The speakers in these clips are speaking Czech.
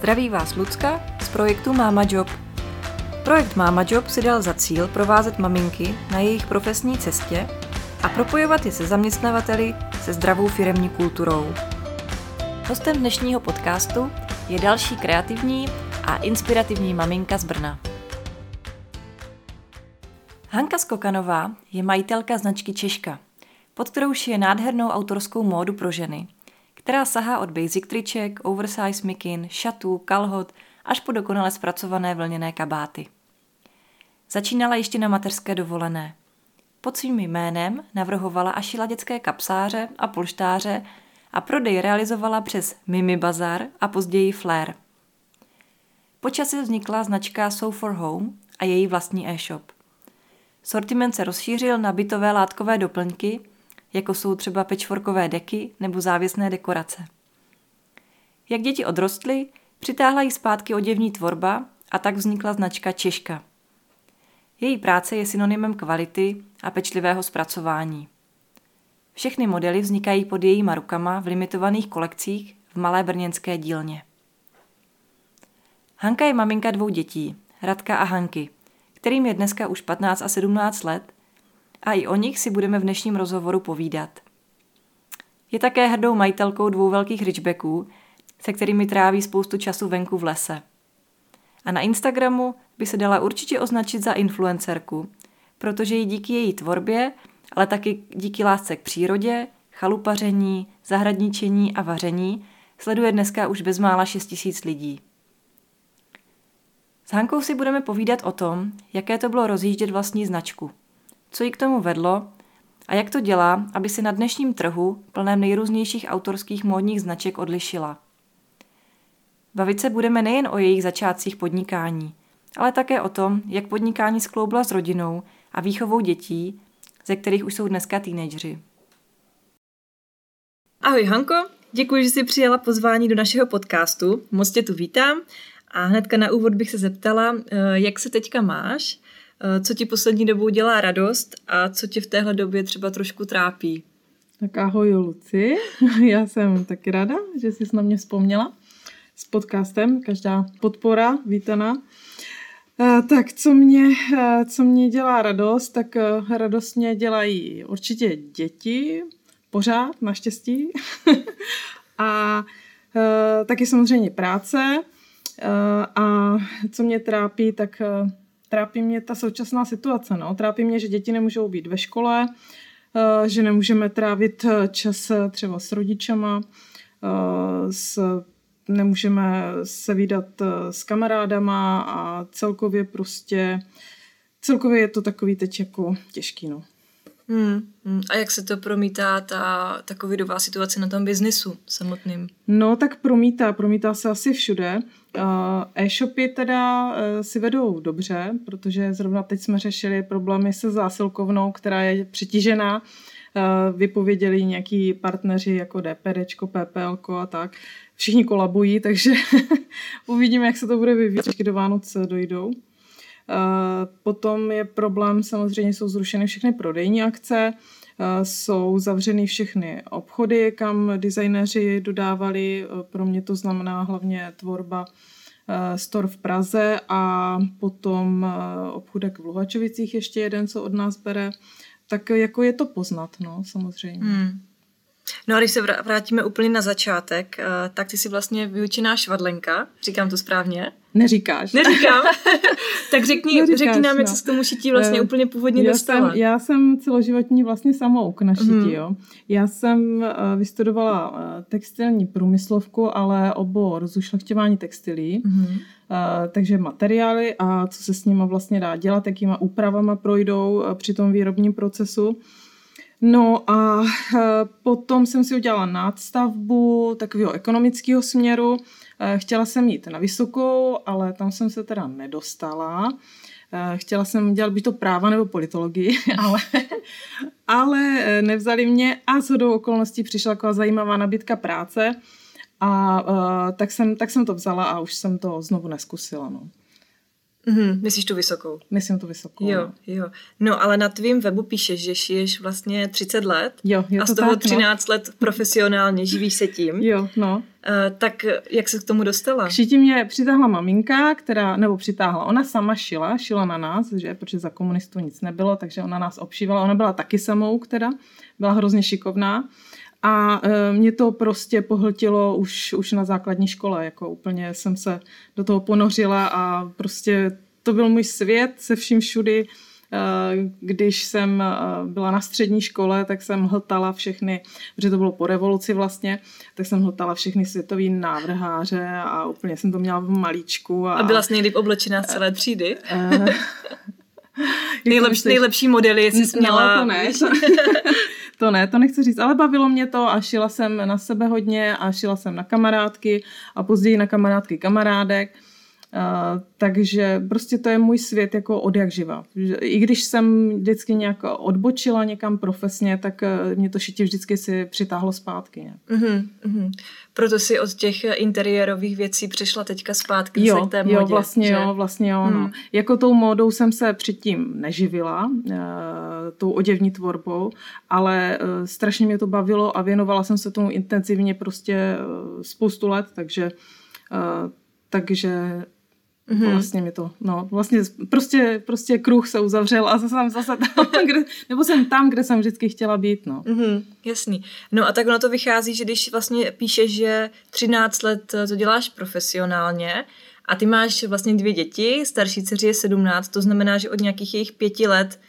Zdraví vás Lucka z projektu Mama Job. Projekt Mama Job si dal za cíl provázet maminky na jejich profesní cestě a propojovat je se zaměstnavateli se zdravou firemní kulturou. Hostem dnešního podcastu je další kreativní a inspirativní maminka z Brna. Hanka Skokanová je majitelka značky Češka, pod kterou šije nádhernou autorskou módu pro ženy, která sahá od basic triček, oversize mikin, šatů, kalhot až po dokonale zpracované vlněné kabáty. Začínala ještě na mateřské dovolené. Pod svým jménem navrhovala a šila dětské kapsáře a polštáře a prodej realizovala přes Mimi Bazar a později Flair. Počasí vznikla značka So for Home a její vlastní e-shop. Sortiment se rozšířil na bytové látkové doplňky, jako jsou třeba pečvorkové deky nebo závěsné dekorace. Jak děti odrostly, přitáhla jí zpátky oděvní tvorba a tak vznikla značka Češka. Její práce je synonymem kvality a pečlivého zpracování. Všechny modely vznikají pod jejíma rukama v limitovaných kolekcích v malé brněnské dílně. Hanka je maminka dvou dětí, Radka a Hanky, kterým je dneska už 15 a 17 let a i o nich si budeme v dnešním rozhovoru povídat. Je také hrdou majitelkou dvou velkých ridgebacků, se kterými tráví spoustu času venku v lese. A na Instagramu by se dala určitě označit za influencerku, protože ji díky její tvorbě, ale taky díky lásce k přírodě, chalupaření, zahradničení a vaření sleduje dneska už bezmála 6 tisíc lidí. S Hankou si budeme povídat o tom, jaké to bylo rozjíždět vlastní značku, co jí k tomu vedlo a jak to dělá, aby si na dnešním trhu, plném nejrůznějších autorských módních značek, odlišila. Bavit se budeme nejen o jejich začátcích podnikání, ale také o tom, jak podnikání skloubila s rodinou a výchovou dětí, ze kterých už jsou dneska teenageři. Ahoj Hanko, děkuji, že jsi přijala pozvání do našeho podcastu. Moc tě tu vítám a hnedka na úvod bych se zeptala, eh, jak se teďka máš, co ti poslední dobou dělá radost a co tě v téhle době třeba trošku trápí. Tak ahoj Luci, já jsem taky ráda, že jsi na mě vzpomněla s podcastem, každá podpora vítaná. Eh, tak co mě, co mě dělá radost, tak radost mě dělají určitě děti, pořád, naštěstí. a taky samozřejmě práce, Eh, a co mě trápí, tak eh, trápí mě ta současná situace. No. Trápí mě, že děti nemůžou být ve škole, eh, že nemůžeme trávit čas třeba s rodičama, s, nemůžeme se výdat s kamarádama a celkově prostě celkově je to takový teď jako těžký. No. Hmm, hmm. A jak se to promítá ta, ta covidová situace na tom biznisu samotným? No tak promítá, promítá se asi všude. E-shopy teda e, si vedou dobře, protože zrovna teď jsme řešili problémy se zásilkovnou, která je přetížená. E, vypověděli nějaký partneři jako DPD, PPL a tak. Všichni kolabují, takže uvidíme, jak se to bude vyvíjet, do Vánoc dojdou. Potom je problém, samozřejmě jsou zrušeny všechny prodejní akce, jsou zavřeny všechny obchody, kam designéři dodávali. Pro mě to znamená hlavně tvorba Stor v Praze a potom obchudek v Luhačovicích ještě jeden, co od nás bere. Tak jako je to poznat, no, samozřejmě. Hmm. No a když se vrátíme úplně na začátek, eh, tak ty jsi vlastně vyučená švadlenka, říkám to správně? Neříkáš. Neříkám. tak řekni, Neříkáš, řekni nám, no. jak se k tomu šití vlastně uh, úplně původně já dostala. Jsem, já jsem celoživotní vlastně samouk na šití, mm. jo. Já jsem uh, vystudovala uh, textilní průmyslovku, ale obor zušlechťování textilí. Mm. Uh, takže materiály a co se s nimi vlastně dá dělat, jakýma úpravama projdou uh, při tom výrobním procesu. No a eh, potom jsem si udělala nadstavbu takového ekonomického směru. Eh, chtěla jsem jít na vysokou, ale tam jsem se teda nedostala. Eh, chtěla jsem dělat by to práva nebo politologii, ale, ale nevzali mě a shodou okolností přišla taková zajímavá nabídka práce a tak, jsem, tak jsem to vzala a už jsem to znovu neskusila. No. Mm-hmm, myslíš tu vysokou? Myslím tu vysokou. Jo, no. jo. No, ale na tvým webu píšeš, že šiješ vlastně 30 let Jo, je a to z toho tak, 13 let profesionálně živíš se tím. no. Jo, no. Uh, tak jak se k tomu dostala? K šití mě přitáhla maminka, která, nebo přitáhla, ona sama šila, šila na nás, že, protože za komunistů nic nebylo, takže ona nás obšívala. Ona byla taky samouk teda, byla hrozně šikovná. A e, mě to prostě pohltilo už, už na základní škole, jako úplně jsem se do toho ponořila a prostě to byl můj svět se vším všudy. E, Když jsem e, byla na střední škole, tak jsem hltala všechny, protože to bylo po revoluci vlastně, tak jsem hltala všechny světový návrháře a úplně jsem to měla v malíčku. A, A byla jsi nejlíp oblečená z celé třídy? Nejlepší, nejlepší modely, jestli jsi měla... No, to ne. To, ne, to nechci říct, ale bavilo mě to a šila jsem na sebe hodně a šila jsem na kamarádky a později na kamarádky kamarádek. Uh, takže prostě to je můj svět jako od jak živa. I když jsem vždycky nějak odbočila někam profesně, tak uh, mě to šití vždycky si přitáhlo zpátky. Nějak. Mm-hmm, mm-hmm. Proto si od těch interiérových věcí přešla teďka zpátky jo, k té modě. Jo, vlastně že? jo, vlastně jo. Mm. No. Jako tou módou jsem se předtím neživila, uh, tou oděvní tvorbou, ale uh, strašně mě to bavilo a věnovala jsem se tomu intenzivně prostě uh, spoustu let, takže uh, takže Mhm. Vlastně mi to, no, vlastně prostě, prostě kruh se uzavřel a zase jsem zase tam, kde, nebo jsem tam, kde jsem vždycky chtěla být, no. Mm-hmm, jasný. No a tak ono to vychází, že když vlastně píšeš, že 13 let to děláš profesionálně a ty máš vlastně dvě děti, starší dceři je 17, to znamená, že od nějakých jejich pěti let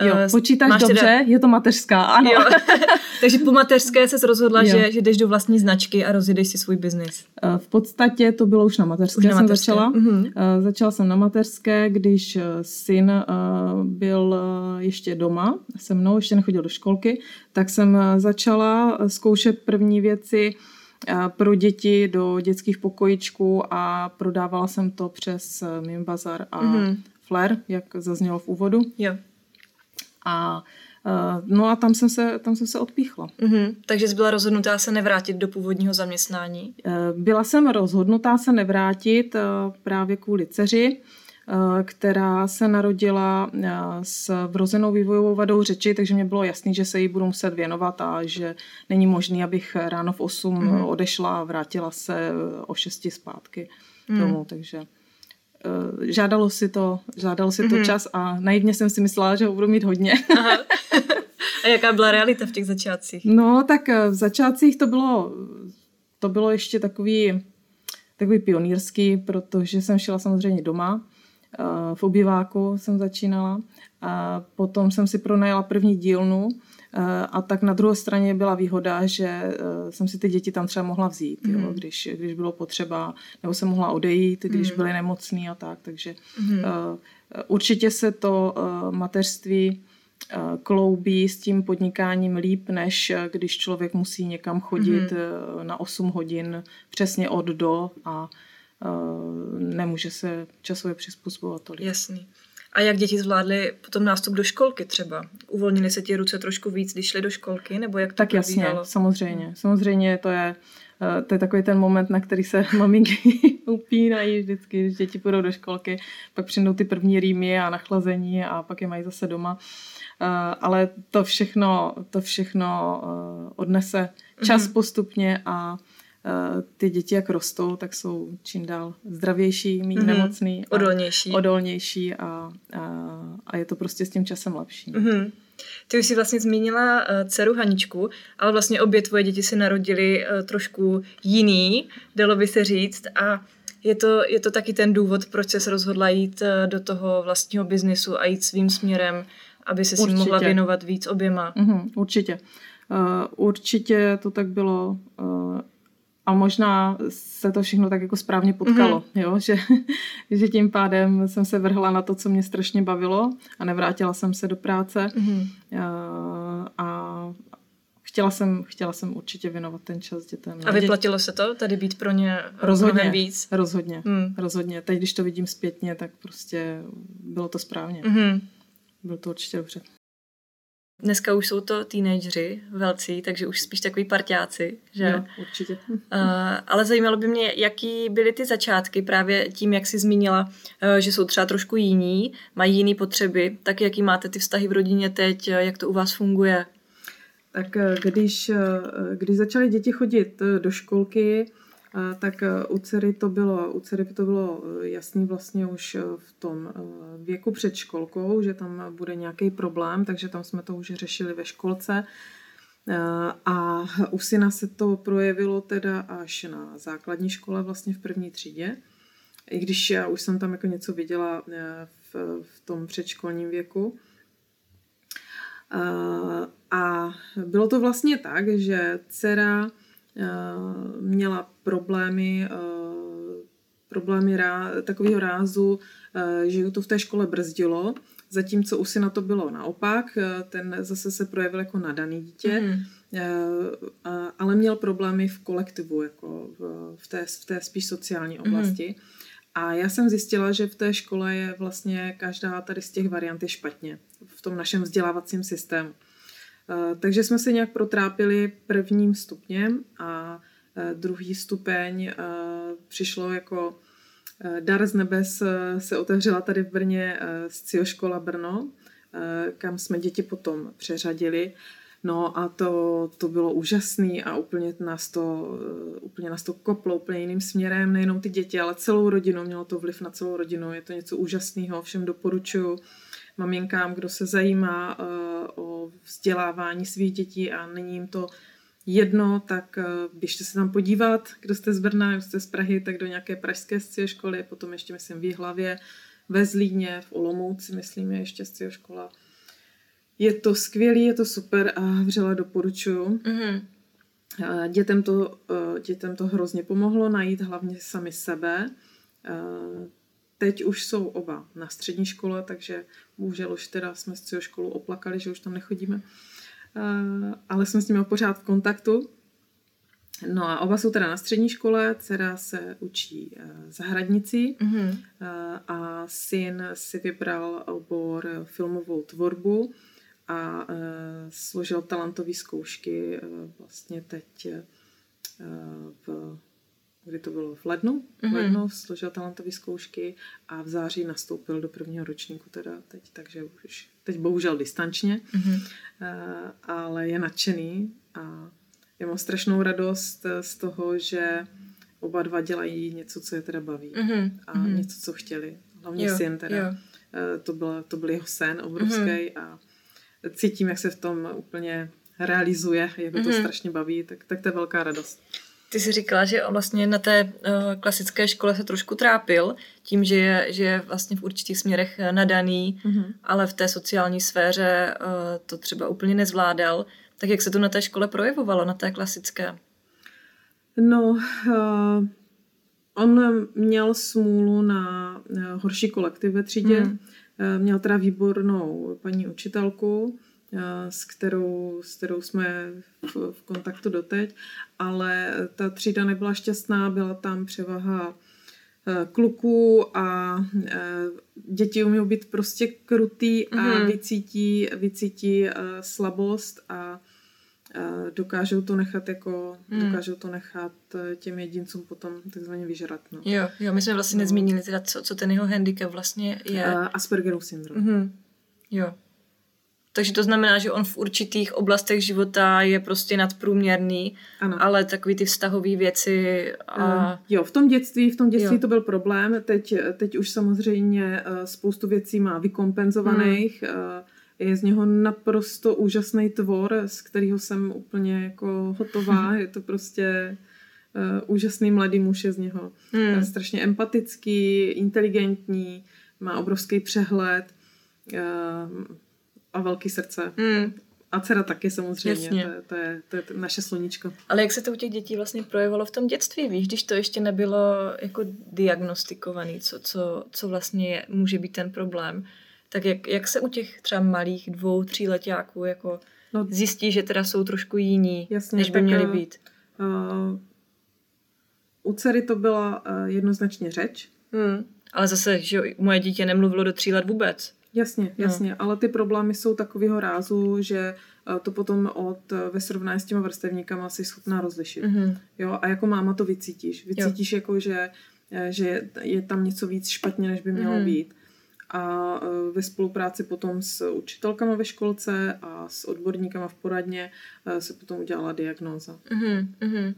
Jo, eh, počítáš máš dobře, teda- je to mateřská, ano. Jo. Takže po mateřské se rozhodla, Jo. že, že jdeš do vlastní značky a rozjedeš si svůj biznis. Eh, V podstatě to bylo už na mateřské, Už na jsem mateřské. začala. Mhm. Eh, Začala jsem na mateřské, když eh, syn byl ještě doma se mnou, ještě nechodil do školky, tak jsem začala zkoušet první věci pro děti do dětských pokojičků a prodávala jsem to přes eh, Mim Bazar a Mhm. Flair, jak zaznělo v úvodu. Jo. A no a tam jsem se, tam jsem se odpíchla. Mhm. Takže jsi byla rozhodnutá se nevrátit do původního zaměstnání. Eh, Byla jsem rozhodnutá se nevrátit eh, právě kvůli dceři, eh, která se narodila eh, s vrozenou vývojovou vadou řeči, takže mě bylo jasný, že se jí budu muset věnovat a že není možný, abych ráno v 8 Mhm. odešla a vrátila se eh, o 6 zpátky Mhm. domů, takže eh, žádalo si to, žádalo si to Mhm. čas a naivně jsem si myslela, že ho budu mít hodně. Aha. a jaká byla realita v těch začátcích? No, tak eh, v začátcích to bylo, to bylo ještě takový, takový pionýrský, protože jsem šila samozřejmě doma. Eh, V obyváku jsem začínala. A potom jsem si pronajala první dílnu eh, a tak na druhé straně byla výhoda, že eh, jsem si ty děti tam třeba mohla vzít, jo, Mhm. když, když bylo potřeba, nebo jsem mohla odejít, když Mhm. byli nemocní a tak. Takže. Eh, Určitě se to mateřství kloubí s tím podnikáním líp, než když člověk musí někam chodit eh, na 8 hodin přesně od do a nemůže se časově přizpůsobovat tolik. Jasný. A jak děti zvládly potom nástup do školky třeba? Uvolnily se ti ruce trošku víc, když šly do školky, nebo jak to Tak jasně, probíhalo? samozřejmě. Samozřejmě to je, eh, to je takový ten moment, na který se maminky upínají vždycky, když děti půjdou do školky, pak přijdou ty první rýmy a nachlazení a pak je mají zase doma. Eh, Ale to všechno, to všechno eh, odnese čas Mhm. postupně a ty děti, jak rostou, tak jsou čím dál zdravější, méně Mhm. nemocný, a Odolnější. odolnější a, a, a je to prostě s tím časem lepší. Mhm. Ty už jsi vlastně zmínila uh, dceru Haničku, ale vlastně obě tvoje děti se narodily uh, trošku jiný, dalo by se říct. A je to, je to taky ten důvod, proč se rozhodla jít uh, do toho vlastního biznisu a jít svým směrem, aby se si mohla věnovat víc oběma. Mhm, určitě. Uh, určitě to tak bylo. Uh, a možná se to všechno tak jako správně potkalo, Mhm. jo? Že, že tím pádem jsem se vrhla na to, co mě strašně bavilo a nevrátila jsem se do práce. Mhm. Uh, a chtěla jsem, chtěla jsem určitě věnovat ten čas dětem. A vyplatilo se to tady být pro ně Rozhodně. víc? Rozhodně, Hmm. rozhodně. Teď, když to vidím zpětně, tak prostě bylo to správně. Mhm. Bylo to určitě dobře. Dneska už jsou to teenageři velcí, takže už spíš takový parťáci, že? Jo, určitě. Uh, ale zajímalo by mě, jaký byly ty začátky právě tím, jak jsi zmínila, uh, že jsou třeba trošku jiní, mají jiné potřeby, tak jaký máte ty vztahy v rodině teď, jak to u vás funguje? Tak když, když začaly děti chodit do školky, tak e, u dcery to bylo, u dcery to bylo e, jasný vlastně už e, v tom věku před školkou, že tam bude nějaký problém, takže tam jsme to už řešili ve školce. A u syna se to projevilo teda až na základní škole, vlastně v první třídě. I když já už jsem tam jako něco viděla v, v tom předškolním věku. A bylo to vlastně tak, že dcera měla problémy, eh, problémy rá, takového rázu, eh, že to v té škole brzdilo, zatímco u syna to bylo naopak, ten zase se projevil jako nadaný dítě, mm. ale měl problémy v kolektivu, jako v té, v té spíš sociální mhm. oblasti. Mm. A já jsem zjistila, že v té škole je vlastně každá tady z těch variant je špatně v tom našem vzdělávacím systému. Eh, takže jsme se nějak protrápili prvním stupněm a eh, druhý stupeň eh, přišlo jako dar z nebes se otevřela tady v Brně Scio škola Brno, kam jsme děti potom přeřadili. No a to, to bylo úžasný a úplně nás, to, úplně nás to koplo úplně jiným směrem, nejenom ty děti, ale celou rodinu, mělo to vliv na celou rodinu, je to něco úžasného, všem doporučuju maminkám, kdo se zajímá uh, o vzdělávání svých dětí a není jim to jedno, tak uh, běžte se tam podívat, kdo jste z Brna, kdo jste z Prahy, tak do nějaké pražské scie školy, potom ještě myslím v Jihlavě, ve Zlíně, v Olomouci, myslím, je ještě scie škola. Je to skvělý, je to super a vřele doporučuju. Mm-hmm. Dětem to, dětem to hrozně pomohlo najít hlavně sami sebe. Teď už jsou oba na střední škole, takže bohužel už teda jsme s celou školu oplakali, že už tam nechodíme. Eh, ale jsme s nimi pořád v kontaktu. No a oba jsou teda na střední škole, dcera se učí eh, zahradnicí mm-hmm. a syn si vybral obor filmovou tvorbu a složil talentové zkoušky vlastně teď v kdy to bylo v lednu, mm-hmm. v lednu složil talentové zkoušky a v září nastoupil do prvního ročníku teda teď, takže už teď bohužel distančně, mm-hmm. ale je nadšený a já mám strašnou radost eh, z toho, že oba dva dělají něco, co je teda baví mm-hmm. a mm-hmm. něco, co chtěli. Hlavně jo, syn teda. Jo. Eh, to, byl, to byl jeho sen obrovský mm-hmm. a cítím, jak se v tom úplně realizuje, jak mm-hmm. to mhm. strašně baví, tak, tak to je velká radost. Ty jsi říkala, že vlastně na té uh, klasické škole se trošku trápil tím, že je, že je vlastně v určitých směrech eh, nadaný, mm-hmm. ale v té sociální sféře uh, to třeba úplně nezvládal. Tak jak se to na té škole projevovalo, na té klasické? No, uh, on měl smůlu na uh, horší kolektiv ve třídě. Mm. Uh, měl teda výbornou paní učitelku, s kterou, s kterou jsme v, v kontaktu doteď, ale ta třída nebyla šťastná, byla tam převaha e, kluků a e, děti umí být prostě krutý a mm-hmm. vycítí, vycítí e, slabost a dokážou to nechat jako, mm. dokážou to nechat těm jedincům potom takzvaně vyžrat. No. Jo, jo, my jsme vlastně no. nezmínili teda, co, co ten jeho handicap vlastně je. Aspergerův syndrom. Mm-hmm. Jo. Takže to znamená, že on v určitých oblastech života je prostě nadprůměrný, ano. ale takový ty vztahové věci. A... Uh, jo, v tom dětství, v tom dětství jo. to byl problém. Teď, teď už samozřejmě uh, spoustu věcí má vykompenzovaných. Hmm. Uh, je z něho naprosto úžasný tvor, z kterého jsem úplně jako hotová. je to prostě uh, úžasný mladý muž je z něho. Hmm. Uh, strašně empatický, inteligentní, má obrovský přehled. Uh, a velký srdce. Mm. A dcera taky samozřejmě, Jasně. to, je, to, je, to je naše sluníčko. Ale jak se to u těch dětí vlastně projevilo v tom dětství, víš, když to ještě nebylo jako diagnostikovaný, co, co, co vlastně je, může být ten problém, tak jak, jak se u těch třeba malých dvou, tří letáků jako no, zjistí, že teda jsou trošku jiní, jasně, než by měli být? Uh, u dcery to byla uh, jednoznačně řeč. Hmm. Ale zase, že moje dítě nemluvilo do tří let vůbec. Jasně, jasně, no. ale ty problémy jsou takového rázu, že eh, to potom od, eh, ve srovnání s těma vrstevníkama si schopná rozlišit. Mm-hmm. Jo, a jako máma to vycítíš. Vycítíš jo. jako, že, eh, že je tam něco víc špatně, než by mělo mm-hmm. být. A ve spolupráci potom s učitelkama ve školce a s odborníkama v poradně se potom udělala diagnóza. Mm-hmm.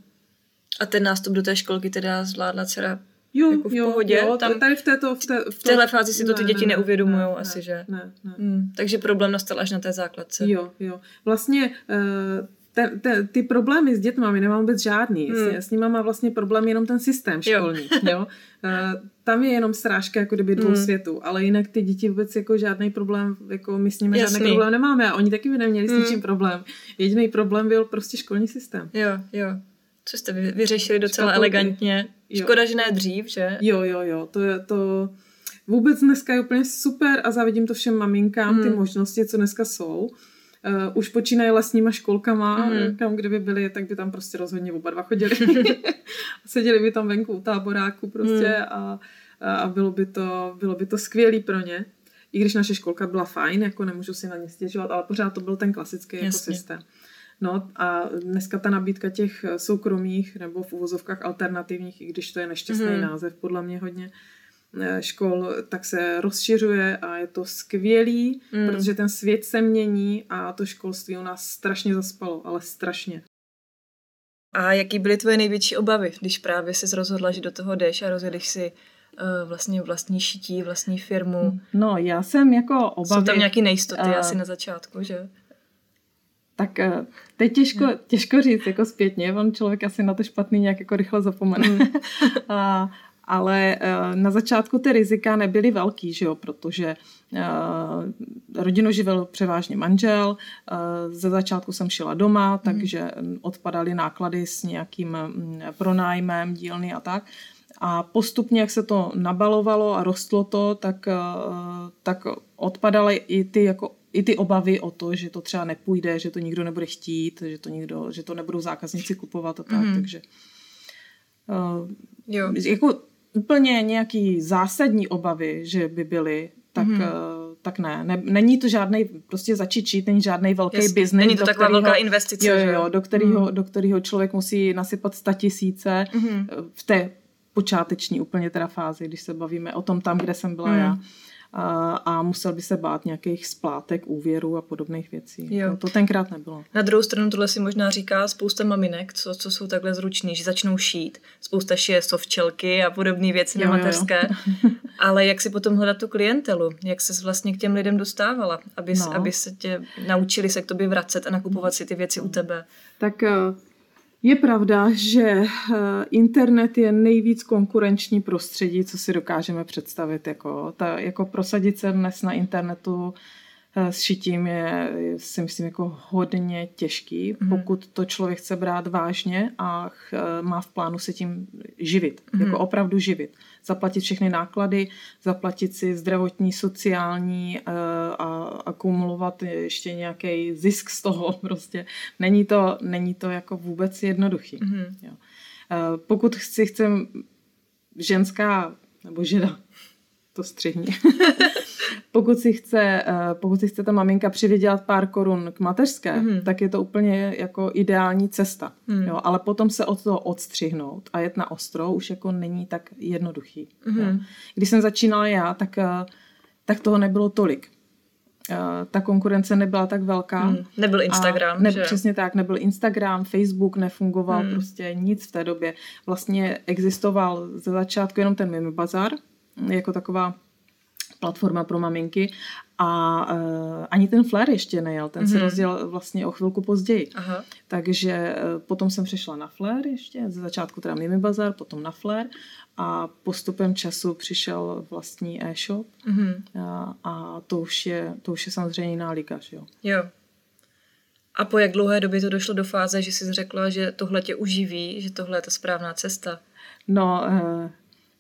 A ten nástup do té školky teda zvládla dcera Jo, jako v jo, pohodě. Jo, tam tady v této... V, té, v, v téhle fázi si to ty ne, děti ne, neuvědomují ne, asi, ne, že? Ne, ne. Hmm, takže problém nastal až na té základce. Jo, jo. Vlastně uh, te, te, ty problémy s dětmi my nemám vůbec žádný. Hmm. S, s nimi má vlastně problém jenom ten systém školní. Jo. jo? Uh, tam je jenom srážka jako kdyby dvou hmm. světů, ale jinak ty děti vůbec jako žádný problém, jako my s nimi Jasný. žádný problém nemáme a oni taky by neměli s ničím hmm. problém. Jediný problém byl prostě školní systém. Jo, jo. Co jste vyřešili docela Škatulky. elegantně. Jo. Škoda, že ne dřív, že? Jo, jo, jo. To je to... Vůbec dneska je úplně super a závidím to všem maminkám, hmm. ty možnosti, co dneska jsou. Uh, už počínají lesníma školkama, mm. kam kdyby byli, tak by tam prostě rozhodně oba dva chodili. Seděli by tam venku u táboráku prostě mm. a, a bylo by to, bylo by to skvělý pro ně. I když naše školka byla fajn, jako nemůžu si na ně stěžovat, ale pořád to byl ten klasický jako systém. No a dneska ta nabídka těch soukromých nebo v uvozovkách alternativních, i když to je nešťastný mm. název podle mě hodně, eh, škol, tak se rozšiřuje a je to skvělý, mm. protože ten svět se mění a to školství u nás strašně zaspalo, ale strašně. A jaký byly tvoje největší obavy, když právě jsi rozhodla, že do toho jdeš a rozjedeš si uh, vlastně vlastní šití, vlastní firmu? No, já jsem jako obavy... Jsou tam nějaké nejistoty uh, asi na začátku, že? Tak uh, teď těžko, hmm. těžko říct jako zpětně, on člověk asi na to špatný nějak jako rychle zapomene. Hmm. a, ale uh, na začátku ty rizika nebyly velký, že jo, protože uh, rodinu živil převážně manžel, ze začátku jsem šila doma, hmm. takže odpadaly náklady s nějakým um, pronájmem dílny a tak. A postupně, jak se to nabalovalo a rostlo to, tak, tak odpadaly i ty jako i ty obavy o to, že to třeba nepůjde, že to nikdo nebude chtít, že to, nikdo, že to nebudou zákazníci kupovat a tak, mm-hmm. takže uh, jo. jako úplně nějaký zásadní obavy, že by byly, tak, mm-hmm. uh, tak ne. ne. Není to žádný, prostě začít čít, není žádný velký biznis. Není to taková velká investice. Jo, jo, do kterého, mm. do kterého člověk musí nasypat sta tisíce mm-hmm. v té počáteční úplně teda fázi, když se bavíme o tom tam, kde jsem byla mm. já a, a musel by se bát nějakých splátek, úvěrů a podobných věcí. Jo. To, to tenkrát nebylo. Na druhou stranu tohle si možná říká spousta maminek, co, co jsou takhle zruční, že začnou šít. Spousta šije sovčelky a podobné věci jo, na mateřské. Jo. Ale jak si potom hledat tu klientelu? Jak se vlastně k těm lidem dostávala? Aby, no. aby se tě naučili se k tobě vracet a nakupovat si ty věci u tebe? Tak eh, je pravda, že eh, internet je nejvíc konkurenční prostředí, co si dokážeme představit. Jako, ta, jako prosadit se dnes na internetu s šitím je, si myslím, jako hodně těžký, mm. pokud to člověk chce brát vážně a ch, eh, má v plánu se tím živit, mm. jako opravdu živit. Zaplatit všechny náklady, zaplatit si zdravotní, sociální eh, a akumulovat ještě nějaký zisk z toho prostě. Není to, není to jako vůbec jednoduchý. Mm. Jo. Pokud si chcem ženská nebo žena, to střihni. pokud, si chce, eh, pokud si chce ta maminka přivydělat pár korun k mateřské, mm. tak je to úplně jako ideální cesta. Mm. Jo? Ale potom se od toho odstřihnout a jet na ostro už jako není tak jednoduchý. Mm. Jo? Když jsem začínala já, tak, eh, tak toho nebylo tolik. Eh, ta konkurence nebyla tak velká. Mm, nebyl Instagram, ne, že? Přesně tak, nebyl Instagram, Facebook nefungoval, mm. prostě nic v té době. Vlastně existoval ze začátku jenom ten Mimi Bazar, jako taková platforma pro maminky a uh, ani ten Flair ještě nejel, ten mm-hmm. se mhm. rozděl vlastně o chvilku později. Aha. Takže uh, potom jsem přešla na Flair ještě, ze začátku teda Mimi Bazar, potom na Flair a postupem času přišel vlastní e-shop mm-hmm. a, a to už je, to už je samozřejmě jiná liga, že jo. Jo. A po jak dlouhé době to došlo do fáze, že jsi řekla, že tohle tě uživí, že tohle je ta správná cesta? No, uh,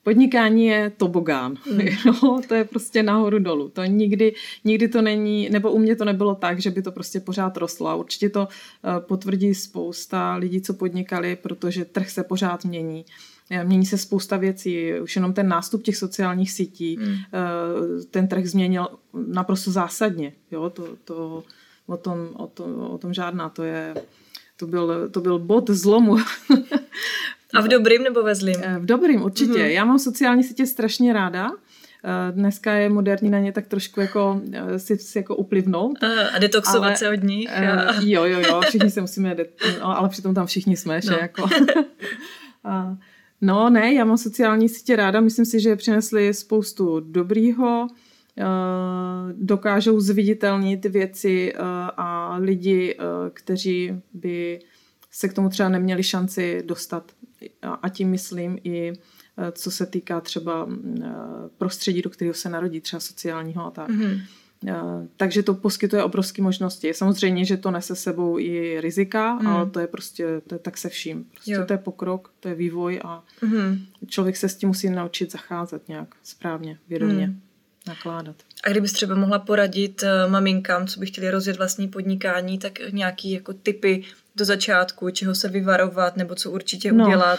Podnikání je tobogán. Mm. No, to je prostě nahoru dolů. To nikdy, nikdy to není, nebo u mě to nebylo tak, že by to prostě pořád rostlo. A určitě to uh, potvrdí spousta lidí, co podnikali, protože trh se pořád mění. Mění se spousta věcí, už jenom ten nástup těch sociálních sítí, mm. ten trh změnil naprosto zásadně. Jo? To, to, o, tom, o, tom, o tom žádná, to je, to byl, to byl bod zlomu. A v dobrým nebo ve zlým? V dobrým, určitě. Mm. Já mám sociální sítě strašně ráda. Dneska je moderní na ně tak trošku jako si, si jako uplivnout. A detoxovat ale, se od nich. A... Jo, jo, jo, všichni se musíme, de- no, ale přitom tam všichni jsme, no. že jako. a, no ne, já mám sociální sítě ráda, myslím si, že přinesly spoustu dobrýho, dokážou zviditelnit věci a lidi, kteří by se k tomu třeba neměli šanci dostat. A tím myslím i co se týká třeba prostředí, do kterého se narodí, třeba sociálního a tak. Mm-hmm. Takže to poskytuje obrovské možnosti. Samozřejmě, že to nese sebou i rizika, mm. ale to je prostě, to je tak se vším. Prostě jo. to je pokrok, to je vývoj a mm. člověk se s tím musí naučit zacházet nějak správně, vědomě. Mm nakládat. A kdybys třeba mohla poradit maminkám, co by chtěli rozjet vlastní podnikání, tak nějaký jako typy do začátku, čeho se vyvarovat, nebo co určitě no. udělat.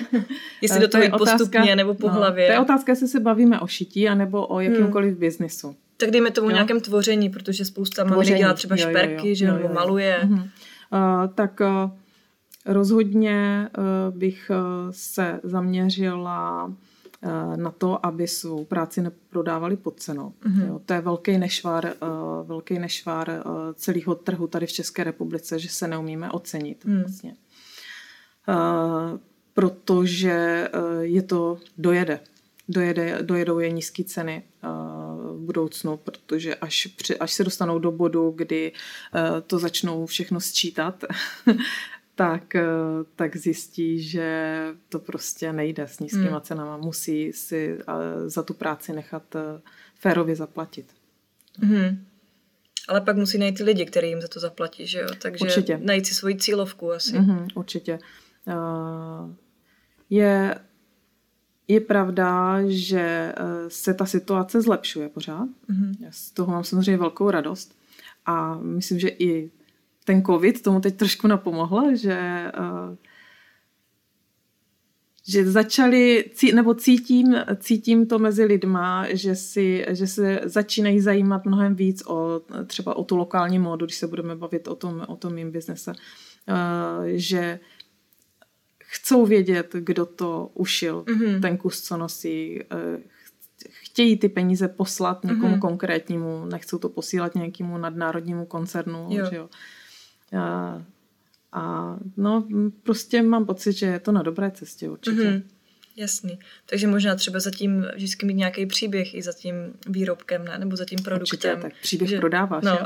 Jestli do toho jít otázka, postupně nebo po no, hlavě. To je otázka, jestli se bavíme o šití, anebo o jakýmkoliv hmm. biznisu. Tak dejme tomu jo? nějakém tvoření, protože spousta maminek dělá třeba jo, šperky, jo, jo, že jo, jo, jo. maluje. Uh, tak uh, rozhodně uh, bych uh, se zaměřila na to, aby svou práci neprodávali pod cenou. Mm-hmm. Jo, to je velký nešvar, uh, velký nešvar uh, celého trhu tady v České republice, že se neumíme ocenit. Mm. Vlastně. Protože je to dojede. dojede. Dojedou je nízké ceny v budoucnu, protože až, při, až se dostanou do bodu, kdy to začnou všechno sčítat, tak, eh, tak zjistí, že to prostě nejde s nízkýma hmm. cenama. Musí si eh, za tu práci nechat eh, férově zaplatit. Hmm. Ale pak musí najít ty lidi, kteří jim za to zaplatí, že jo? Takže určitě. najít si svoji cílovku asi. Mm-hmm, určitě. Je, je pravda, že se ta situace zlepšuje pořád. Mm-hmm. Já z toho mám samozřejmě velkou radost. A myslím, že i ten covid tomu teď trošku napomohl, že uh, že začali, nebo cítím, cítím to mezi lidma, že, si, že se začínají zajímat mnohem víc o třeba o tu lokální módu, když se budeme bavit o tom, o tom mým biznese, uh, že chcou vědět, kdo to ušil, mm-hmm. ten kus, co nosí, uh, chtějí ty peníze poslat někomu mm-hmm. konkrétnímu, nechcou to posílat nějakému nadnárodnímu koncernu, jo. Že jo. A, a no, prostě mám pocit, že je to na dobré cestě určitě. Mm-hmm. Jasný. Takže možná třeba zatím vždycky mít nějaký příběh i za tím výrobkem, ne? nebo za tím produktem. Určitě, tak příběh že... prodáváš, no.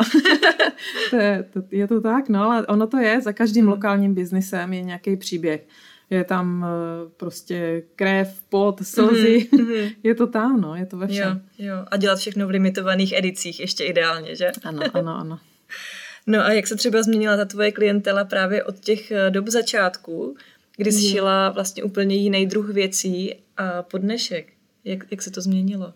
to je, to, je to tak, no, ale ono to je, za každým hmm. lokálním biznisem je nějaký příběh. Je tam uh, prostě krev, pot, slzy, mm-hmm. je to tam, no, je to ve všem. Jo, jo. A dělat všechno v limitovaných edicích ještě ideálně, že? Ano, ano, ano. No a jak se třeba změnila ta tvoje klientela právě od těch eh, dob začátku, kdy jsi šila vlastně úplně jiný druh věcí a pod dnešek? Jak, jak se to změnilo?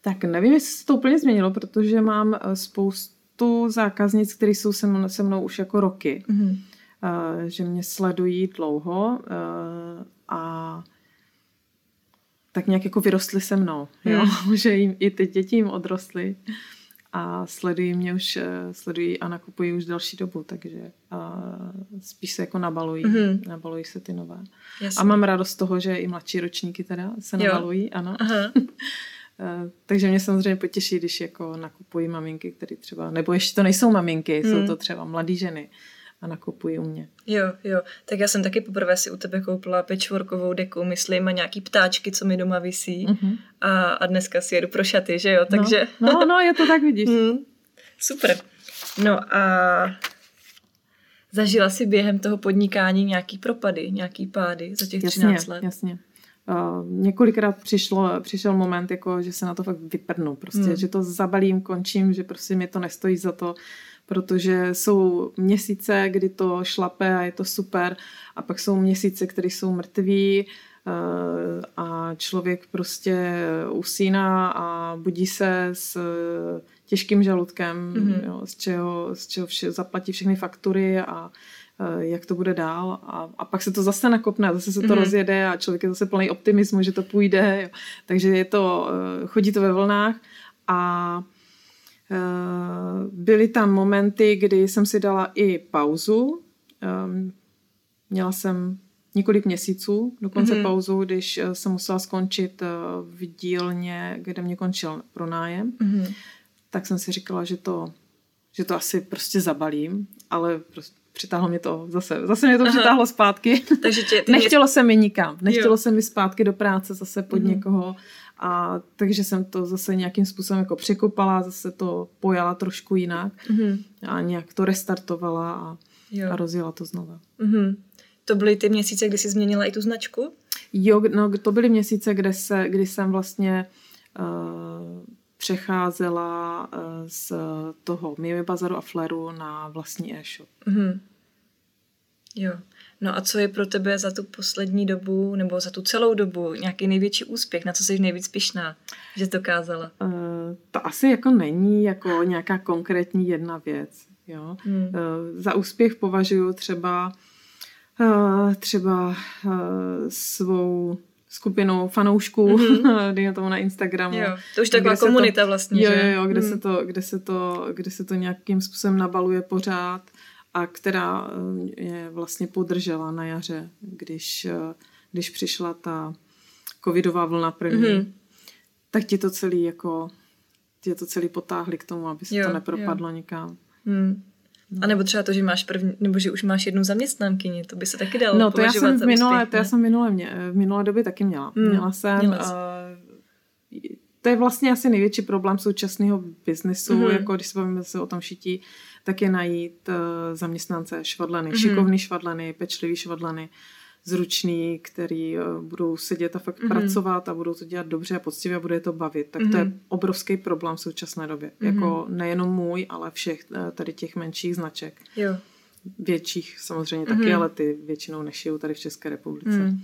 Tak nevím, jestli se to úplně změnilo, protože mám eh, spoustu zákaznic, které jsou se mnou, se mnou už jako roky. Mm-hmm. Uh, že mě sledují dlouho uh, a tak nějak jako vyrostly se mnou. Jo? Mm. že jim, i ty děti jim odrostly a sledují mě už, eh, sledují a nakupují už další dobu, takže a spíš se jako nabalují, mm-hmm. nabalují se ty nové. Jasně. A mám radost z toho, že i mladší ročníky teda se jo. nabalují, ano. Aha. Eh, takže mě samozřejmě potěší, když jako nakupují maminky, které třeba, nebo ještě to nejsou maminky, mm. jsou to třeba mladé ženy, a nakupují u mě. Jo, jo. Tak já jsem taky poprvé si u tebe koupila pečvorkovou deku, myslím, a nějaký ptáčky, co mi doma visí. Mm-hmm. A, a dneska si jedu pro šaty, že jo? No, Takže... No, no, no je to tak, vidíš. Mm, super. No a zažila si během toho podnikání nějaký propady, nějaký pády za těch jasně, 13 let? Jasně, Uh, několikrát přišlo, přišel moment, jako, že se na to fakt vyprdnu, prostě, mm. že to zabalím, končím, že prostě mě to nestojí za to protože jsou měsíce, kdy to šlape a je to super a pak jsou měsíce, které jsou mrtví eh, a člověk prostě usíná a budí se s těžkým žaludkem, mm-hmm. jo, z čeho, z čeho vše, zaplatí všechny faktury a jak to bude dál a, a pak se to zase nakopne, zase se to mm-hmm. rozjede a člověk je zase plný optimismu, že to půjde. Jo. Takže je to, chodí to ve vlnách a byly tam momenty, kdy jsem si dala i pauzu. Ehm, měla jsem několik měsíců, dokonce mm-hmm. pauzu, když eh, jsem musela skončit eh, v dílně, kde mě končil pronájem, mm-hmm. tak jsem si říkala, že to, že to asi prostě zabalím, ale prostě přitáhlo mě to zase, zase mě to Aha. přitáhlo zpátky. Takže tě, ty Nechtělo mě... se mi nikam, nechtělo jo. se mi zpátky do práce zase pod mm-hmm. někoho a takže jsem to zase nějakým způsobem jako překopala, zase to pojala trošku jinak mm-hmm. a nějak to restartovala a, a rozjela to znova. Mm-hmm. To byly ty měsíce, kdy jsi změnila i tu značku? Jo, no, to byly měsíce, kde, se, kdy jsem vlastně uh, přecházela uh, z toho Mimi Bazaru a Fleru na vlastní e-shop. Mm-hmm. Jo. No a co je pro tebe za tu poslední dobu, nebo za tu celou dobu, nějaký největší úspěch? Na co jsi nejvíc pišná, že to kázala? Uh, to asi jako není jako nějaká konkrétní jedna věc. Jo? Hmm. Uh, za úspěch považuji třeba uh, třeba uh, svou skupinu fanoušků, mm-hmm. dejme tomu na Instagramu. Jo, to už taková komunita to, vlastně, jo, že? Jo, jo, kde, mm. se to, kde, se to, kde se to nějakým způsobem nabaluje pořád a která eh, je vlastně podržela na jaře, když, eh, když přišla ta covidová vlna první, mm-hmm. tak ti to celý jako ti to celý potáhli k tomu, aby se jo, to nepropadlo jo. nikam. Mm. A nebo třeba to, že máš první, nebo že už máš jednu zaměstnankyni, to by se taky dalo No to já jsem v minulé, úspěch, to já jsem minule mě, v minulé době taky měla. Mm, měla jsem, měla uh, to je vlastně asi největší problém současného biznesu, mm-hmm. jako když se bavíme se o tom šití, tak je najít uh, zaměstnance švadleny, mm-hmm. šikovný švadleny, pečlivý švadleny, zručný, který uh, budou sedět a fakt mm-hmm. pracovat a budou to dělat dobře a poctivě a bude to bavit. Tak mm-hmm. to je mhm. obrovský problém v současné době. Mm-hmm. Jako nejenom můj, ale všech uh, tady těch menších značek. Jo. Větších samozřejmě mm-hmm. taky, ale ty většinou nešijou tady v České republice. Mm.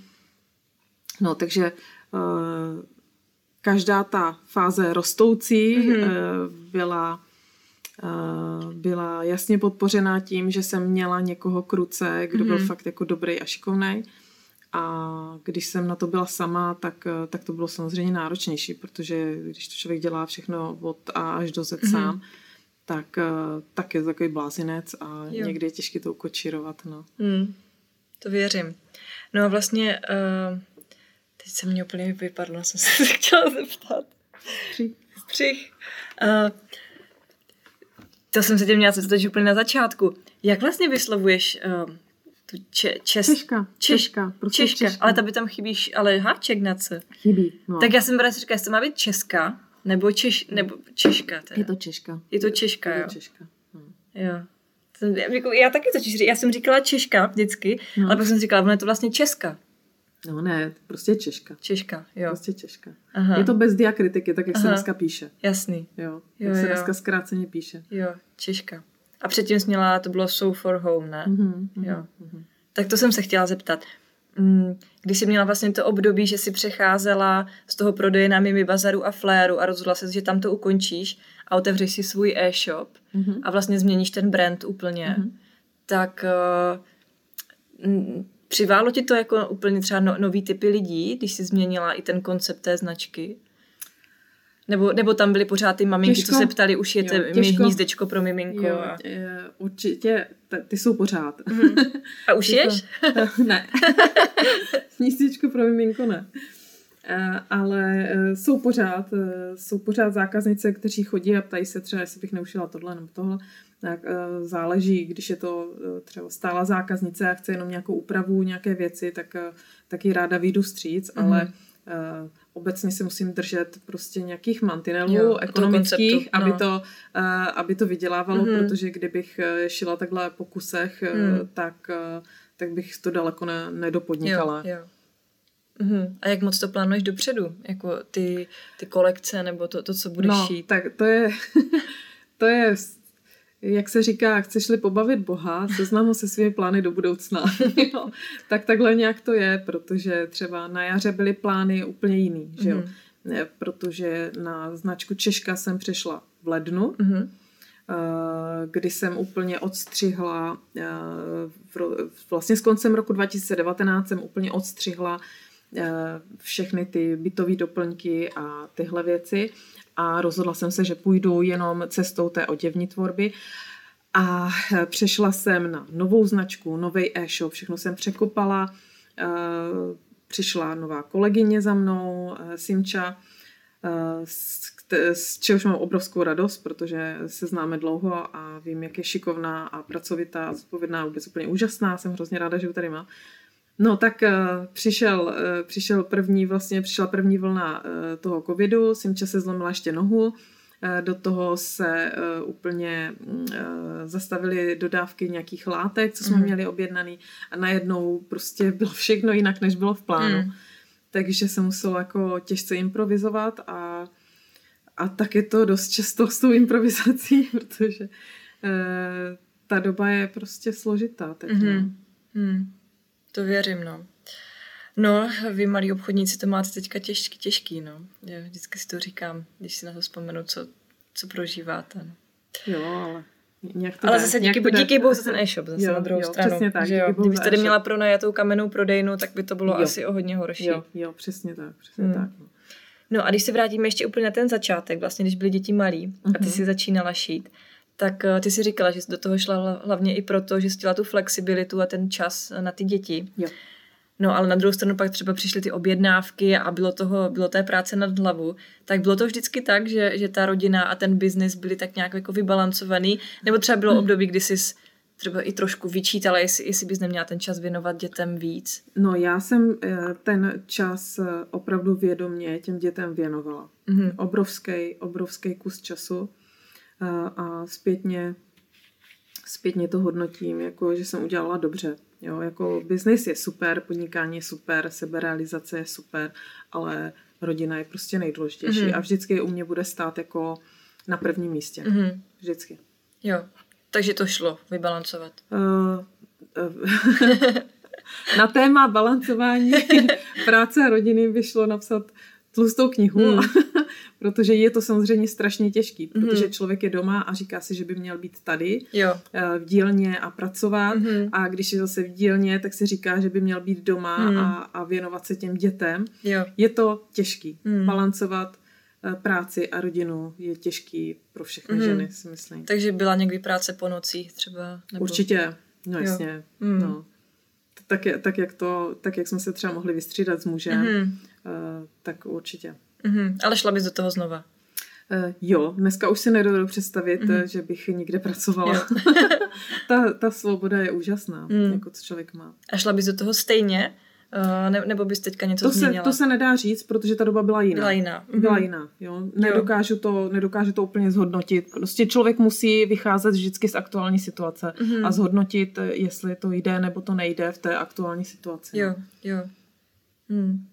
No, takže uh, každá ta fáze rostoucí mm-hmm. byla byla jasně podpořená tím, že jsem měla někoho kruce, kdo byl mm-hmm. fakt jako dobrý a šikovný. A když jsem na to byla sama, tak, tak to bylo samozřejmě náročnější, protože když to člověk dělá všechno od A až do Z mm-hmm. sám, tak, tak je to takový blázinec a jo. někdy je těžké to ukočírovat. No. Mm, to věřím. No a vlastně uh, teď se mě úplně vypadlo, jsem se chtěla zeptat. Střih. Střih. Uh, to jsem se tě měla zeptat úplně na začátku. Jak vlastně vyslovuješ uh, tu če, čes, Češka. Češ, češka. Prostě češka. češka. Ale by tam chybíš, ale háček na co? Chybí, no. Tak já jsem právě říkala, jestli to má být česká, nebo, češ, nebo češka. Teda. Je to češka. Je to češka, je jo. to češka. Hmm. Jo. Já taky totiž, já jsem říkala Češka vždycky, no. ale pak jsem říkala, ono je to vlastně Česka. No ne, prostě Češka. Češka, jo. Prostě Češka. Aha. Je to bez diakritiky, tak jak Aha. se dneska píše. Jasný. Jo, jo jak jo, se dneska zkráceně píše. Jo, Češka. A předtím jsi měla, to bylo So for Home, ne? Mm-hmm, jo. Mm-hmm. Tak to jsem se chtěla zeptat. Mm, když jsi měla vlastně to období, že si přecházela z toho prodeje na Mimi Bazaru a Fléru a rozhodla se, že tam to ukončíš a otevřeš si svůj e-shop mm-hmm. a vlastně změníš ten brand úplně, mm-hmm. tak uh, Přiválo ti to jako úplně třeba no, nový typy lidí, když jsi změnila i ten koncept té značky? Nebo, nebo tam byly pořád ty maminky, těžko. co se ptali, už je to hnízdečko pro miminko? Jo, a... určitě, ty jsou pořád. Mm. A už ješ? ne. hnízdečko pro miminko ne. Eh, ale eh, jsou pořád, eh, jsou pořád zákaznice, kteří chodí a ptají se třeba, jestli bych neušila tohle nebo tohle tak záleží, když je to třeba stála zákaznice a chce jenom nějakou úpravu, nějaké věci, tak, tak ji ráda výjdu stříc, mm. ale obecně se musím držet prostě nějakých mantinelů jo, ekonomických, konceptu, no. aby, to, aby to vydělávalo, mm. protože kdybych šila takhle po kusech, mm. tak, tak bych to daleko ne, nedopodnikala. Jo, jo. Uhum. A jak moc to plánuješ dopředu? Jako ty, ty kolekce nebo to, to co budeš no, šít? tak to je, to je jak se říká, chceš-li pobavit Boha, seznam ho se svými plány do budoucna. jo, tak takhle nějak to je, protože třeba na jaře byly plány úplně jiný, že jo? Mm-hmm. Protože na značku Češka jsem přešla v lednu mm-hmm. kdy jsem úplně odstřihla, vlastně s koncem roku 2019 jsem úplně odstřihla všechny ty bytové doplňky a tyhle věci a rozhodla jsem se, že půjdu jenom cestou té oděvní tvorby a přešla jsem na novou značku, nový e-shop, všechno jsem překopala, přišla nová kolegyně za mnou, Simča, z čehož mám obrovskou radost, protože se známe dlouho a vím, jak je šikovná a pracovitá zodpovědná, vůbec úplně úžasná. Jsem hrozně ráda, že ho tady má. No tak uh, přišel, uh, přišel první, vlastně přišla první vlna uh, toho covidu, Simča se zlomila ještě nohu, do toho se úplně uh, zastavily dodávky nějakých látek, co jsme mm. měli objednaný a najednou prostě bylo všechno jinak, než bylo v plánu. Mm. Takže se muselo jako těžce improvizovat a a tak je to dost často s tou improvizací, protože ta doba je prostě složitá teď. Mm-hmm. Mm. To věřím, no. No, vy malí obchodníci to máte teďka těžký, těžký, no. Já vždycky si to říkám, když si na to vzpomenu, co, co prožíváte. No. Jo, ale Nějak to Ale zase díky, díky bohu za ten e-shop, zase jo, na druhou jo, stranu. Přesně tak. Že jo? Kdybyste tady měla pronajatou kamennou prodejnu, tak by to bylo jo. asi o hodně horší. Jo, jo přesně tak. Přesně hmm. tak no. No a když se vrátíme ještě úplně na ten začátek, vlastně když byly děti malí uh-huh. a ty mhm. si začínala šít, tak uh, ty si říkala, že jsi do toho šla hlavně i proto, že jsi chtěla tu flexibilitu a ten čas na ty děti. Jo. No ale na druhou stranu pak třeba přišly ty objednávky a bylo toho, bylo té práce nad hlavu, tak bylo to vždycky tak, že, že ta rodina a ten biznis byly tak nějak jako vybalancovaný, nebo třeba bylo hmm. období, kdy jsi třeba i trošku vyčítala, jestli, jestli bys neměla ten čas věnovat dětem víc? No já jsem eh, ten čas eh, opravdu vědomě těm dětem věnovala. Mm-hmm. Obrovský, obrovský kus času eh, a zpětně, zpětně to hodnotím, jako že jsem udělala dobře. Jo, jako biznis je super, podnikání je super, seberealizace je super, ale rodina je prostě nejdůležitější mm-hmm. a vždycky u mě bude stát jako na prvním místě. Mm-hmm. Vždycky. Jo, takže to šlo vybalancovat. Uh, uh, na téma balancování práce a rodiny vyšlo napsat tlustou knihu, mm. protože je to samozřejmě strašně těžký, protože mm. člověk je doma a říká si, že by měl být tady jo. v dílně a pracovat mm. a když je zase v dílně, tak si říká, že by měl být doma mm. a, a věnovat se těm dětem. Jo. Je to těžký mm. balancovat Eh, práci a rodinu je těžký pro všechny mm. ženy, si myslím. Takže byla někdy práce po nocích třeba? Nebo... Určitě, no jasně. Mm. No. Tak, tak, jak to, tak jak jsme se třeba mohli vystřídat s mužem, mm. uh, tak určitě. Mm. Ale šla bys do toho znova? Uh, jo, dneska už si nedovedu představit, mm. že bych někde pracovala. ta, ta svoboda je úžasná, mm. jako co člověk má. A šla bys do toho stejně? Uh, ne, nebo bys teďka něco to změnila? Se, to se nedá říct, protože ta doba byla jiná. Byla jiná. Byla mhm. jiná, jo. Nedokážu. To, nedokážu to úplně zhodnotit. Prostě člověk musí vycházet vždycky z aktuální situace mm-hmm. a zhodnotit, jestli to jde nebo to nejde v té aktuální situaci. Jo, jo. Hmm.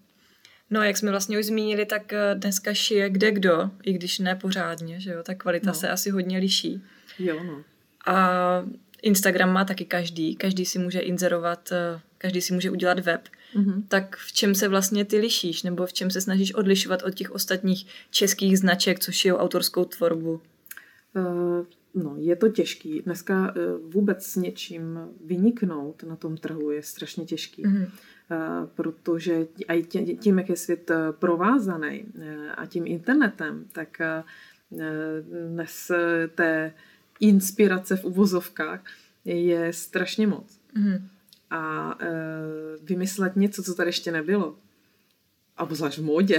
No jak jsme vlastně už zmínili, tak eh, dneska šije kde kdo, i když ne pořádně, že jo, ta kvalita no. se asi hodně liší. Jo, no. A Instagram má taky každý, každý si může inzerovat, eh, každý si může udělat web. Mm-hmm. Tak v čem se vlastně ty lišíš, nebo v čem se snažíš odlišovat od těch ostatních českých značek, co šijou autorskou tvorbu? Uh, no, je to těžký. Dneska vůbec s něčím vyniknout na tom trhu je strašně těžký. Mm-hmm. Uh, protože i tím, jak je svět provázaný a tím internetem, tak dnes té inspirace v uvozovkách je strašně moc. Mm-hmm a vymyslet něco, co tady ještě nebylo. A obzvlášť v módě.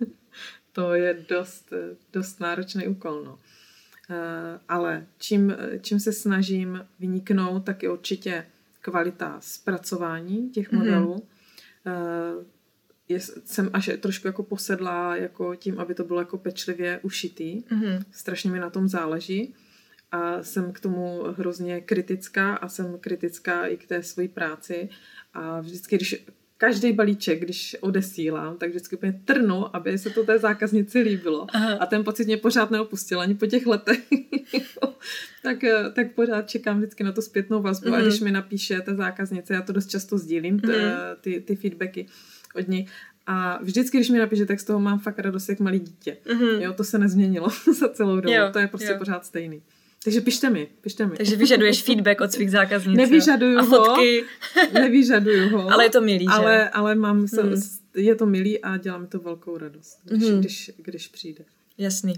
to je dost, dost náročný úkol. No. Ale čím, čím se snažím vyniknout, tak je určitě kvalita zpracování těch mhm. modelů. Mm-hmm. Je, jsem až trošku jako posedlá jako tím, aby to bylo jako pečlivě ušitý. Mm-hmm. Strašně mi na tom záleží a jsem k tomu hrozně kritická a jsem kritická i k té své práci a vždycky, když každý balíček, když odesílám, tak vždycky úplně trnu, aby se to té zákaznici líbilo. Aha. A ten pocit mě pořád neopustil ani po těch letech. tak, tak pořád čekám vždycky na tu zpětnou vazbu mm-hmm. a když mi napíše ta zákaznice, já to dost často sdílím, mm-hmm. ty, ty feedbacky od ní. A vždycky, když mi napíše, tak z toho mám fakt radost jak malý dítě. Mm-hmm. Jo, to se nezměnilo za celou dobu. Jo, to je prostě jo. pořád stejný. Takže pište mi, pište mi. Takže vyžaduješ feedback od svých zákazníků. Nevyžaduju a fotky. ho. Nevyžaduju ho. ale je to milý, že? Ale, ale mám, hmm. je to milý a dělá mi to velkou radost, když, hmm. když, když přijde. Jasný.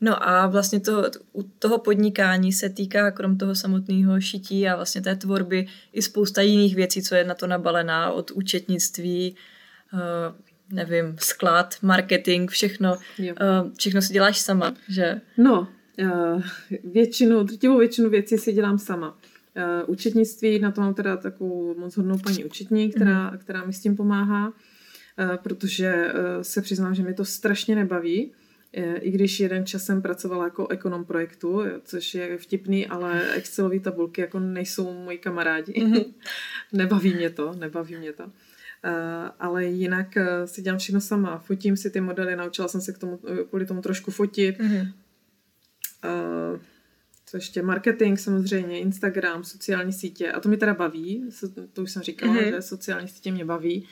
No a vlastně to, u toho podnikání se týká krom toho samotného šití a vlastně té tvorby i spousta jiných věcí, co je na to nabalená, od účetnictví, uh, nevím, sklad, marketing, všechno. Jo. Uh, všechno si děláš sama, že? No, většinu, drtivou většinu věcí si dělám sama. Uh, účetnictví, na to mám teda takovou moc hodnou paní účetní, která, mm. která mi s tím pomáhá, uh, protože se přiznám, že mi to strašně nebaví i když jeden čas jsem pracovala jako ekonom projektu, což je vtipný, ale Excelové tabulky jako nejsou moji kamarádi. Mm-hmm. nebaví mě to, nebaví mě to. Ale jinak si dělám všechno sama. Fotím si ty modely, naučila jsem se k tomu, kvůli tomu trošku fotit. Mm-hmm. Uh, co ještě? Marketing samozřejmě, Instagram, sociální sítě. A to mi teda baví, to už jsem říkala, mm-hmm. že sociální sítě mě baví.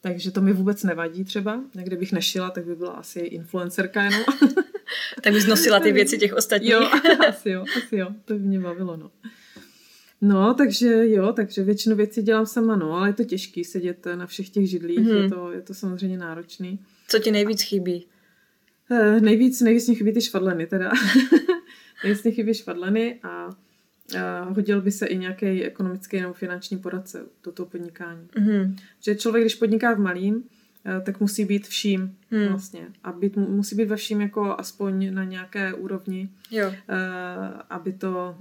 Takže to mi vůbec nevadí třeba. Kdybych nešila, tak by byla asi influencerka jenom. tak bys nosila ty věci těch ostatních. Jo, asi jo, asi jo. To by mě bavilo, no. No, takže jo, takže většinu věcí dělám sama, no, ale je to těžký sedět na všech těch židlích, mm-hmm. je, to, je to samozřejmě náročný. Co ti nejvíc chybí? Uh, nejvíc, nejvíc mě chybí ty švadleny, teda. nejvíc mě chybí švadleny a hodil by se i nějaký ekonomický nebo finanční poradce do toho podnikání. Mm-hmm. Že člověk, když podniká v malým, eh, tak musí být vším hmm. vlastně. A být, musí být ve vším jako aspoň na nějaké úrovni, jo. Uh, aby, to,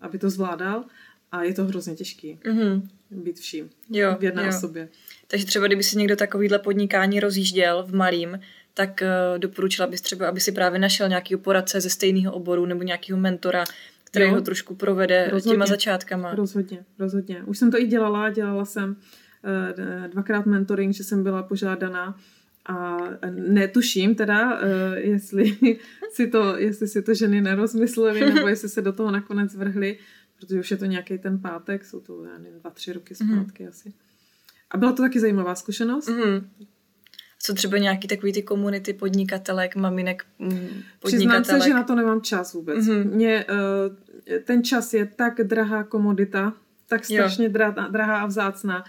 aby to zvládal. A je to hrozně těžký mm-hmm. být vším jo, v jedné jo. osobě. Takže třeba, kdyby si někdo takovýhle podnikání rozjížděl v malým, tak uh, doporučila bys třeba, aby si právě našel nějakého poradce ze stejného oboru nebo nějakého mentora, který jo. ho trošku provede rozhodně, těma začátkama. Rozhodně, rozhodně. Už jsem to i dělala, dělala jsem uh, dvakrát mentoring, že jsem byla požádaná a netuším teda, jestli, si to, jestli si to ženy nerozmyslely, nebo jestli se do toho nakonec vrhly, protože už je to nějaký ten pátek, jsou to, já nevím, dva, tři roky mhm. zpátky mm. asi. A byla to taky zajímavá zkušenost. Mm co třeba nějaký takový ty komunity podnikatelek, maminek podnikatelek? Přiznám se, že na to nemám čas vůbec. Mm-hmm. Mě, uh, ten čas je tak drahá komodita, tak strašně drahá, drahá a vzácná, uh,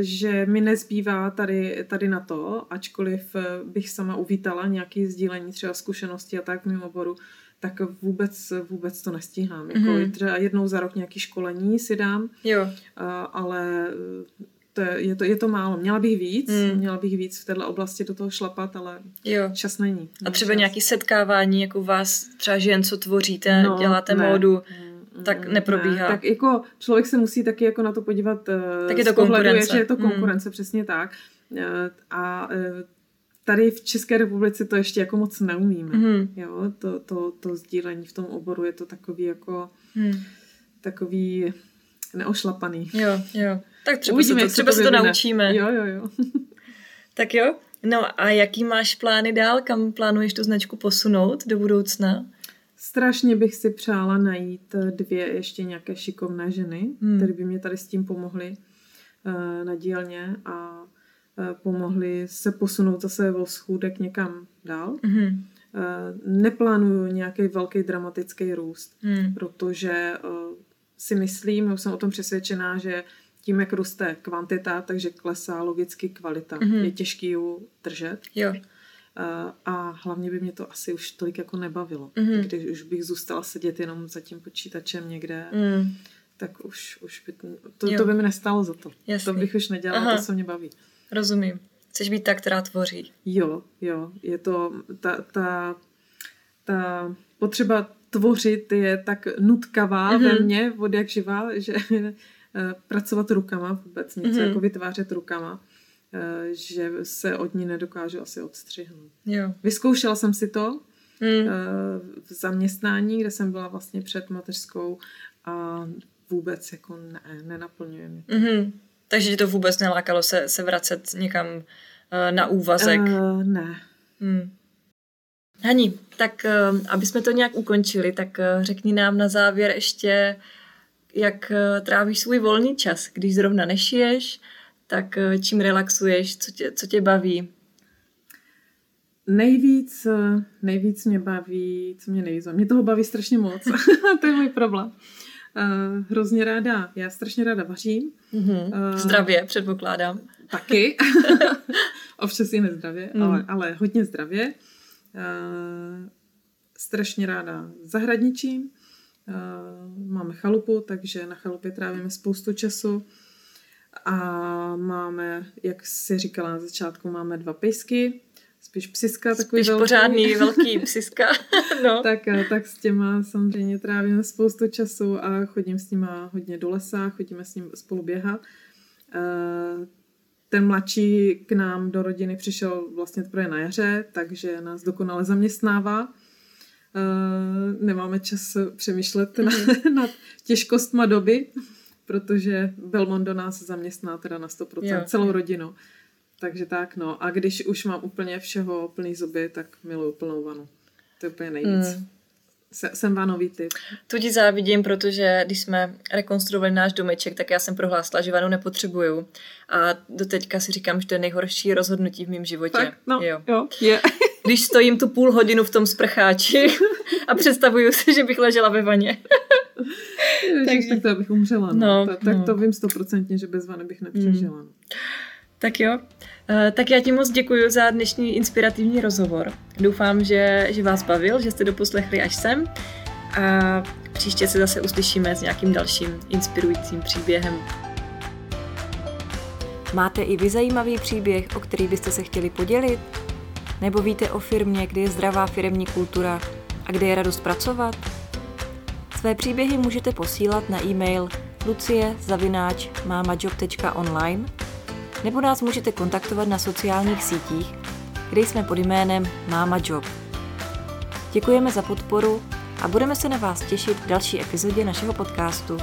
že mi nezbývá tady, tady na to, ačkoliv uh, bych sama uvítala nějaké sdílení třeba zkušenosti a tak v mém oboru, tak vůbec, vůbec to nestíhám. Mm-hmm. Jako třeba jednou za rok nějaký školení si dám, jo. Ale to je, je, to, je to málo. Měla bych víc, hmm. měla bych víc v této oblasti do toho šlapat, ale jo. čas není. A třeba čas. nějaký setkávání, jako vás třeba žen, co tvoříte, no, děláte ne. módu, hmm, tak neprobíhá. Ne, tak jako člověk se musí taky jako na to podívat eh, tak je to konkurence. že je to hmm. konkurence, hmm. přesně tak. Eh, a eh, tady v České republice to ještě jako moc neumíme. Hmm. Jo, to, to, to sdílení v tom oboru je to takový jako hmm. takový neošlapaný. Jo, jo. Tak třeba Uvidíme, se to, třeba se to naučíme. Jo, jo, jo. tak jo. No a jaký máš plány dál? Kam plánuješ tu značku posunout do budoucna? Strašně bych si přála najít dvě ještě nějaké šikovné ženy, hmm. které by mě tady s tím pomohly uh, na dílně a uh, pomohly se posunout zase o schůdek někam dál. Hmm. Neplánuju nějaký velký dramatický růst, hmm. protože si myslím, už jsem o tom přesvědčená, že tím, jak roste kvantita, takže klesá logicky kvalita. Mm-hmm. Je těžký ji držet. Jo. A hlavně by mě to asi už tolik jako nebavilo. Mm-hmm. Když už bych zůstala sedět jenom za tím počítačem někde, mm. tak už, už by, to, to by mi nestalo za to. Jasný. To bych už nedělala, Aha. to se mě baví. Rozumím. Chceš být ta, která tvoří. Jo, jo. Je to ta, ta, ta potřeba tvořit je tak nutkavá mm-hmm. ve mně, od jak živá, že Eh, pracovat rukama vůbec, něco mm-hmm. jako vytvářet rukama, eh, že se od ní nedokážu asi odstřihnout. Jo. Vyzkoušela jsem si to mm. v zaměstnání, kde jsem byla vlastně před mateřskou a vůbec jako ne, nenaplňuje mě. Mm-hmm. Takže ti to vůbec nelákalo se, se vracet někam na úvazek? Uh, ne. Hmm. Hani, tak aby jsme to nějak ukončili, tak řekni nám na závěr ještě, jak eh, trávíš svůj volný čas, když zrovna nešiješ, tak eh, čím relaxuješ, co tě, co tě baví? nejvíc, nejvíc mě baví, co mě nejvíc, mě toho baví strašně moc, to je můj problém. Uh, hrozně ráda, já strašně ráda vařím. Mm-hmm. Uh, zdravě, předpokládám. Taky. Občas i nezdravě, mm. ale, ale hodně zdravě. Uh, strašně ráda zahradničím. Uh, máme chalupu, takže na chalupě trávíme spoustu času. A máme, jak si říkala na začátku, máme dva pejsky, spíš psiska, takový spíš velký. pořádný velký psiska. no. tak, tak s těma samozřejmě trávíme spoustu času a chodím s nima hodně do lesa, chodíme s ním spolu běhat. Ten mladší k nám do rodiny přišel vlastně teprve na jaře, takže nás dokonale zaměstnává. Nemáme čas přemýšlet mm. nad těžkostma doby, protože Belmont do nás zaměstná teda na 100% jo, celou rodinu. Takže tak, no. A když už mám úplně všeho plný zuby, tak miluju plnou vanu. To je úplně nejvíc. Mm. Jsem vanový typ. Tu ti závidím, protože když jsme rekonstruovali náš domeček, tak já jsem prohlásila, že vanu nepotřebuju. A do teďka si říkám, že to je nejhorší rozhodnutí v mém životě. Tak, no, jo. jo je. když stojím tu půl hodinu v tom sprcháči a představuju si, že bych ležela ve vaně. Takže... Tak to bych umřela. No. No, tak, tak no. to vím stoprocentně, že bez vany bych nepřežila. Mm. Tak jo. Eh, tak já ti moc děkuji za dnešní inspirativní rozhovor. Doufám, že, že vás bavil, že jste doposlechli až sem a příště se zase uslyšíme s nějakým dalším inspirujícím příběhem. Máte i vy zajímavý příběh, o který byste se chtěli podělit? Nebo víte o firmě, kde je zdravá firemní kultura a kde je radost pracovat? Své příběhy můžete posílat na e-mail lucie.mamajob.online nebo nás můžete kontaktovat na sociálních sítích, kde jsme pod jménem Mama Job. Děkujeme za podporu a budeme se na vás těšit v další epizodě našeho podcastu.